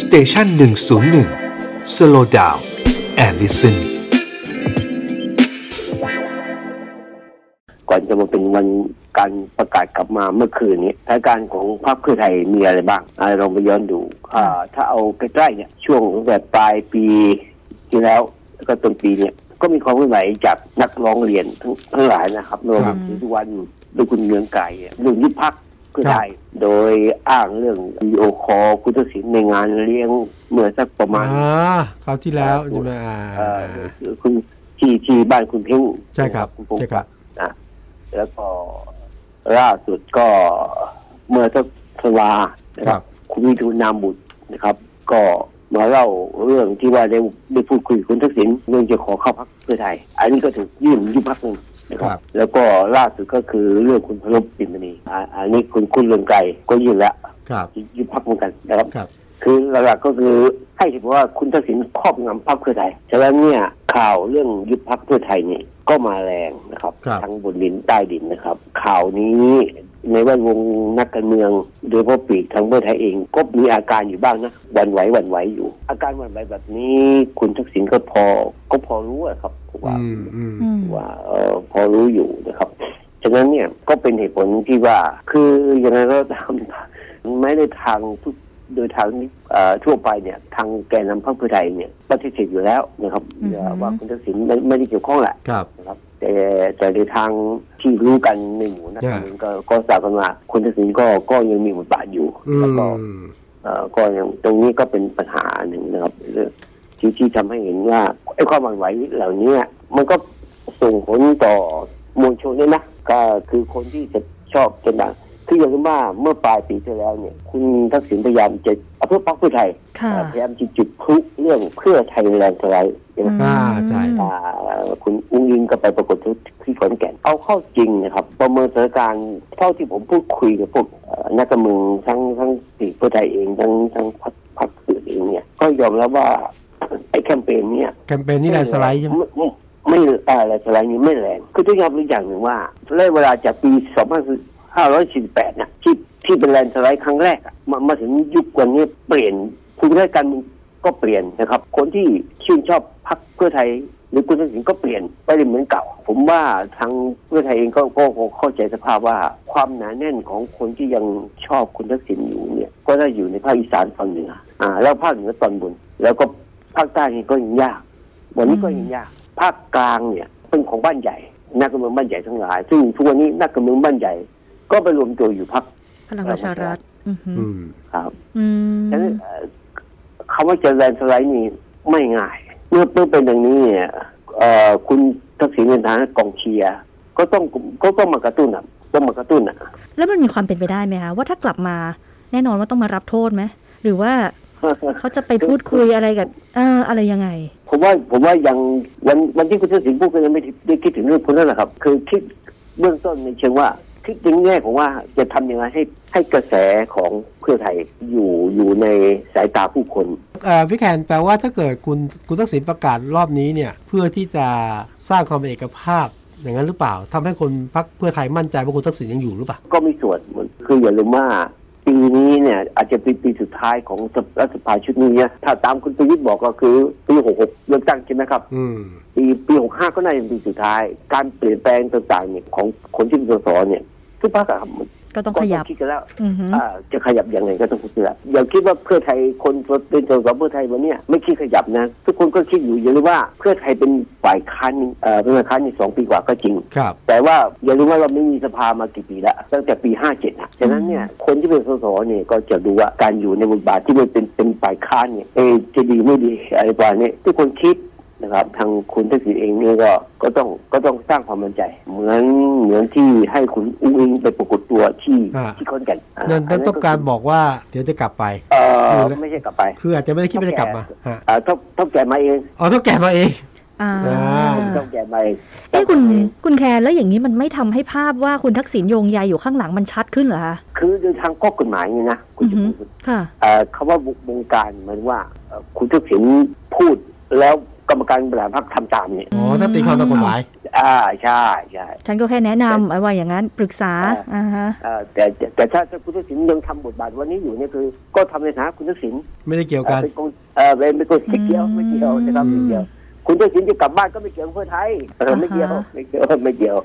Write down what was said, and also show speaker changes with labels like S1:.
S1: สเตชันหนึ่งศูนย์หนึ่งสโลดาวแอลลิสัน
S2: ก่อนจะมาเป็นวันการประกาศกลับมาเมื่อคืนนี้สถานการณ์ของพรรคเพื่อไทยมีอะไรบ้างอ่าเราไปย้อนดูอ่าถ้าเอาใกล้ๆเนี่ยช่วงตั้งแต่ปลายปีที่แล้วแล้วก็ต้นปีเนี่ยก็มีความเคลื่อนไหวจากนักร้องเรียนทั้งทั้งหลายนะครับรวมถึงทุกวันด้วยคุณเมืองไก่เรื่องยุบพัก เพื่อไทยโดยอ้างเรื่องวีโอคอคุณทักษิณในงานเลี้ยงเมื่อสักประมาณ
S3: อ่าคราวที่แล้วใช่ไหมอ่า
S2: เอ่อคุณที่ที่บ้านคุณเพ่ง
S3: ใช่ครับ
S2: คุณพงศ์
S3: ใช่ครับ
S2: นะแล้วก็ล่าสุดก็เมื่อสักสวานะค
S3: ครั
S2: รับบคุณวิทูลนามบุตรนะครับ ก็มาเล่าเรื่องที่ว่าได้ได้พูดคุยกับคุณทักษิณเรื่องจะขอเข้าพักเพื่อไทย อันนี้ก็ถูกยื่นยุบพักหนึ่ง นะค
S3: ครั
S2: รับ
S3: บ
S2: แล้วก็ล่าสุดก็คือเรื่องคุณพลบปินมณีอ่าอันนี้คุณคุณเรืองไกรก็ยื่นแล้ว
S3: ครับ
S2: ยุบพักเหมือนกันนะครับ
S3: ครับ
S2: คือหลักๆก็คือให้ถือว่าคุณทักษิณครอบงำพรรคเพื่อไทยฉะนั้นเนี่ยข่าวเรื่องยุบพรรคเพื่อไทยนี่ก็มาแรงนะครับ
S3: ครับ
S2: ทั้งบนดินใต้ดินนะครับ ข่าวนี้ในแวดวงนักการเมืองโดยเฉพาะปีกทางเพื่อไทยเองก็มีอาการอยู่บ้างนะหวันไหวหวันไหวอยู่ อาการหวันไหวแบบนี้คุณทักษิณก็พอก็พอรู้อะครับ ว่า
S3: อืมอืม
S4: อืม
S2: ว่าเออพอรู้อยู่นะครับฉะนั้นเนี่ยก็เป็นเหตุผลที่ว่า คือยังไงก็ตามไม่ได้ทางทุกโดยทางนี้เอ่อทั่วไปเนี่ยทางแกนนำพรรคเพื่อไทยเนี่ยปฏิเสธอยู่แล้วนะครับ
S4: อือฮึ
S2: เอ่อว่าคุณทักษิณไม่ไม่ได้เกี่ยวข้องแหละ
S3: ครับ
S2: นะครับแต่แต่ในทางที่รู้กันในหมู่นักการเมืองก็ก็ทราบกันว่าคุณทักษิณก็ก็ยังมีบทบาทอยู่
S3: อื
S2: แล้วก็
S3: ม
S2: เอ่อก็ยังตรงนี้ก็เป็นปัญหาหนึ่งนะครับเรื่องที่ที่ทำให้เห็นว่า ไอ้ความหวั่นไหวเหล่านี้มันก็ส่งผลต่อมวลชนด้วยนะก็คือคนที่จะชอบจะดังคืออย่างที่ว่าเมื่อปลายปีที่แล้วเนี่ย คุณทักษิณพยายามจะเอาเพื่อพรรคเพื่อไทย
S4: ค่ะ
S2: เอ่อพยายามจะจุดพลุเรื่องเพื่อไทยแลนด์สไลด์ใช่ไหม
S3: อ่าใช่
S2: อ่าคุณอุ้งยิงก็ไปปรากฏที่ขอนแก่นเอาเข้าจริงนะครับ ประเมินสถานการณ์เท่าที่ผมพูดคุยกับพวกเอ่อนักการเมืองทั้งทั้งปีกเพื่อไทยเองทั้งทั้งพรรคพรรคอื่นเองเนี่ย ก็ยอมรับว่า ไอ้แคมเปญเนี่ย
S3: แคมเปญนี่แลนด์สไลด์ใช่ไหม
S2: ไม่ไม่ไม่อ่าแลนด์สไลด์นี้ไม่แรงคือต้องยอมรับอย่างหนึ่งว่าระยะเวลาจากปี2548เนี่ยที่ที่เป็นแลนด์สไลด์ครั้งแรกอะมามาถึงยุควันนี้เปลี่ยนภูมิทัศน์การเมืองก็เปลี่ยนนะครับ คนที่ชื่นชอบพรรคเพื่อไทยหรือคุณทักษิณก็เปลี่ยนไปเหมือนเก่า ผมว่าทางเพื่อไทยเองก็ก็คงเข้าใจสภาพว่าความหนาแน่นของคนที่ยังชอบคุณทักษิณอยู่เนี่ย ก็ได้อยู่ในภาคอีสานตอนเหนืออ่าแล้วภาคเหนือตอนบน แล้วก็ ภาคใต้นี่ก็ยังยากวันนี้ก็ยังยากภาคกลางเนี่ยเป็นของบ้านใหญ่ นักการเมืองบ้านใหญ่ทั้งหลาย ซึ่งทุกวันนี้นักการเมืองบ้านใหญ่ ก็ไปรวมตัวอยู่พัก
S4: พลังประชารัฐอือหือ
S3: อืม
S2: ครับ
S4: อืม
S2: ฉะนั้นเอ่อคำว่าจะแลนด์สไลด์นี่ไม่ง่าย เมื่อเมื่อเป็นอย่างนี้เนี่ยเอ่อคุณทักษิณในฐานะกองเชียร์ก็ต้องก็ต้องมากระตุ้นอะต้องมากระตุ้นอะ
S4: แล้วมันมีความเป็นไปได้ไหมคะว่าถ้ากลับมาแน่นอนว่าต้องมารับโทษไหมหรือว่า เขาจะไปพูดคุยอะไรกับเอออะไรยังไง
S2: ผมว่าผมว่ายังวันวันที่คุณทักษิณพูดก็ยังไม่ได้คิดถึงเรื่องพวกนั้นแหละครับ คือคิดเบื้องต้นในเชิงว่าคิดในแง่ของว่าจะทำยังไงให้ให้กระแสของเพื่อไทยอยู่อยู่ในสายตาผู้คน
S3: เอ่อพี่แคนแปลว่าถ้าเกิดคุณคุณทักษิณประกาศรอบนี้เนี่ย เพื่อที่จะสร้างความเป็นเอกภาพอย่างนั้นหรือเปล่าทำให้คนพรรคเพื่อไทยมั่นใจว่าคุณทักษิณยังอยู่หรือเปล่า
S2: ก็มีส่วนเหมือนคืออย่าลืมว่า ปีนี้เนี่ยอาจจะเป็นปีสุดท้ายของรัฐสภาชุดนี้นะถ้าตามคุณประยุทธ์บอกก็คือปี66เลือกตั้งใช่ไหมครับ
S3: อืม
S2: ปีปี65ก็น่าจะเป็นปีสุดท้าย การเปลี่ยนแปลงต่างๆเนี่ยของคนที่เป็นสสเนี่ยทุกพรรคอะครับ
S4: ก็ต้องขยับ
S2: คิดกันแล้ว
S4: อือหือ
S2: อ่าจะขยับยังไงก็ต้องคิดแล้วอย่าคิดว่าเพื่อไทยคนเป็นสสเพื่อไทยวันเนี้ยไม่คิดขยับนะ ทุกคนก็คิดอยู่อย่าลืมว่าเพื่อไทยเป็นฝ่ายค้านเอ่อเป็นฝ่ายค้านในสองปีกว่าก็จริง
S3: ครับ
S2: แต่ว่าอย่าลืมว่าเราไม่มีสภามากี่ปีแล้วตั้งแต่ปี57นะฉะนั้นเนี่ยคนที่เป็นสสเนี่ยก็จะดูว่าการอยู่ในบทบาทที่มันเป็นเป็นฝ่ายค้านเนี่ยเอะจะดีไม่ดีอะไรประมาณนี้ทุกคนคิด นะครับ ทางคุณทักษิณเองเนี่ยก็ก็ต้องก็ต้องสร้างความมั่นใจ เหมือนเหมือนที่ให้คุณอุ้งอิงไปปรากฏตัวที่
S3: อ่า
S2: ที่ขอนแก่นอ่า
S3: นั่นนั่นต้องการบอกว่าเดี๋ยวจะกลับไป
S2: เออไม่ใช่กลับไป
S3: คืออาจจะไม่ได้คิดว่าจะกลับมาฮะ
S2: เอ่อต้องต้องแก่มาเอง
S3: อ๋อต้องแก่มาเอง
S4: อ่า
S3: อ่า
S2: ต้องแก่มาเอง
S4: เอ้คุณคุณแคนแล้วอย่างนี้มันไม่ทำให้ภาพว่าคุณทักษิณโยงใยอยู่ข้างหลังมันชัดขึ้นเหรอคะ
S2: คือโดยทางข้อกฎหมายนี่นะคุณ
S4: อือ
S2: จะ
S4: หือ
S2: พูด
S4: ค่ะ
S2: เอ่อคำว่าวงการเหมือนว่าเอ่อคุณทักษิณพูดแล้ว กรรมการบริหารพรรคทำตามเนี่ย
S3: อ๋อถ้าตีความตามกฎหมาย
S2: อ่าใช่ใช่
S4: ฉันก็แค่แนะนำเอาว่าอย่างนั้นปรึกษา
S2: อ่า
S4: อ่าฮะ
S2: เอ่อแต่แต่แต่ถ้าถ้าคุณทักษิณยังทำบทบาทวันนี้อยู่เนี่ยคือ ก็ทำในฐานะคุณทักษิณ
S3: ไม่ได้เกี่ยวกัน
S2: เป็นกองเออเป็นเป็นคนไม่เกี่ยวไม่เกี่ยวนะครับไม่เกี่ยว คุณทักษิณจะกลับบ้านก็ไม่เกี่ยวกับเพื่อไทยเออไม่เกี่ยวไม่เกี่ยวไม่เกี่ยว